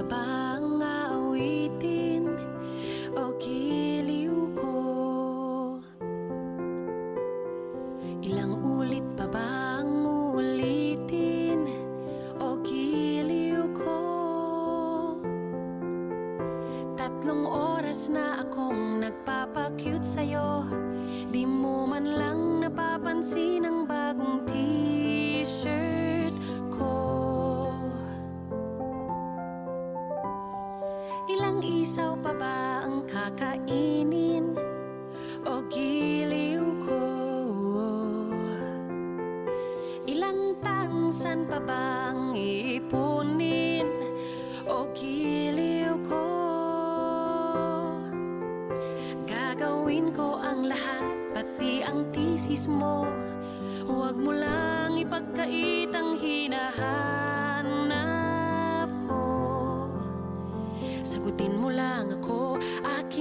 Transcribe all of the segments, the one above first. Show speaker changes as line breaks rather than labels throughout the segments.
pa ba ang aawitin o giliw ko? Ilang ulit pa ba ang ulitin o giliw ko? Tatlong oras na akong nagpapakyut sa'yo Di mo man lang napapansin ang bagong t-shirt Ilang isaw pa ba ang kakainin o giliw ko? Ilang tansan pa bang ipunin o giliw ko? Gagawin ko ang lahat, pati ang tisis mo Huwag mo lang ipagkait ang hinahanap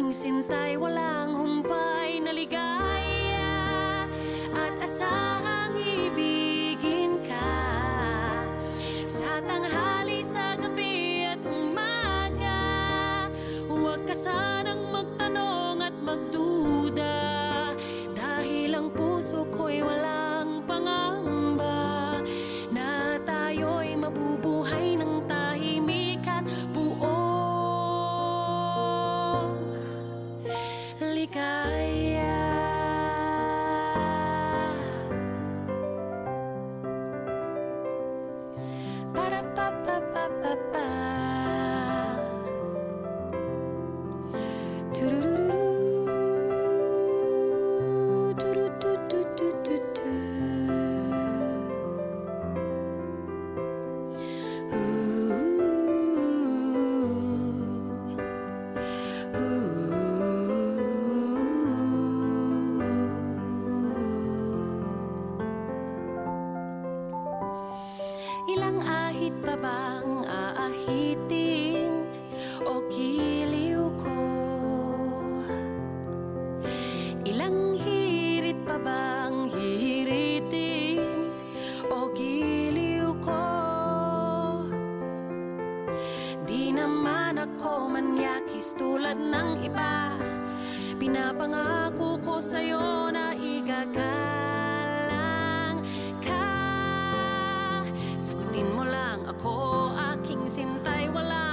aking sintay Walang humpay na ligaya. At asahang ibigin ka Sa tanghali, sa gabi at umaga. Huwag ka sanang magtanong at magduda Dahil ang puso ko'y walang pangamba Na tayo'y mabubuhay ng Turururu, turututututu. Ilang ahit pa Pinapangako ko sa'yo na igagalang ka. Sagutin mo lang ako, aking sintay. Walang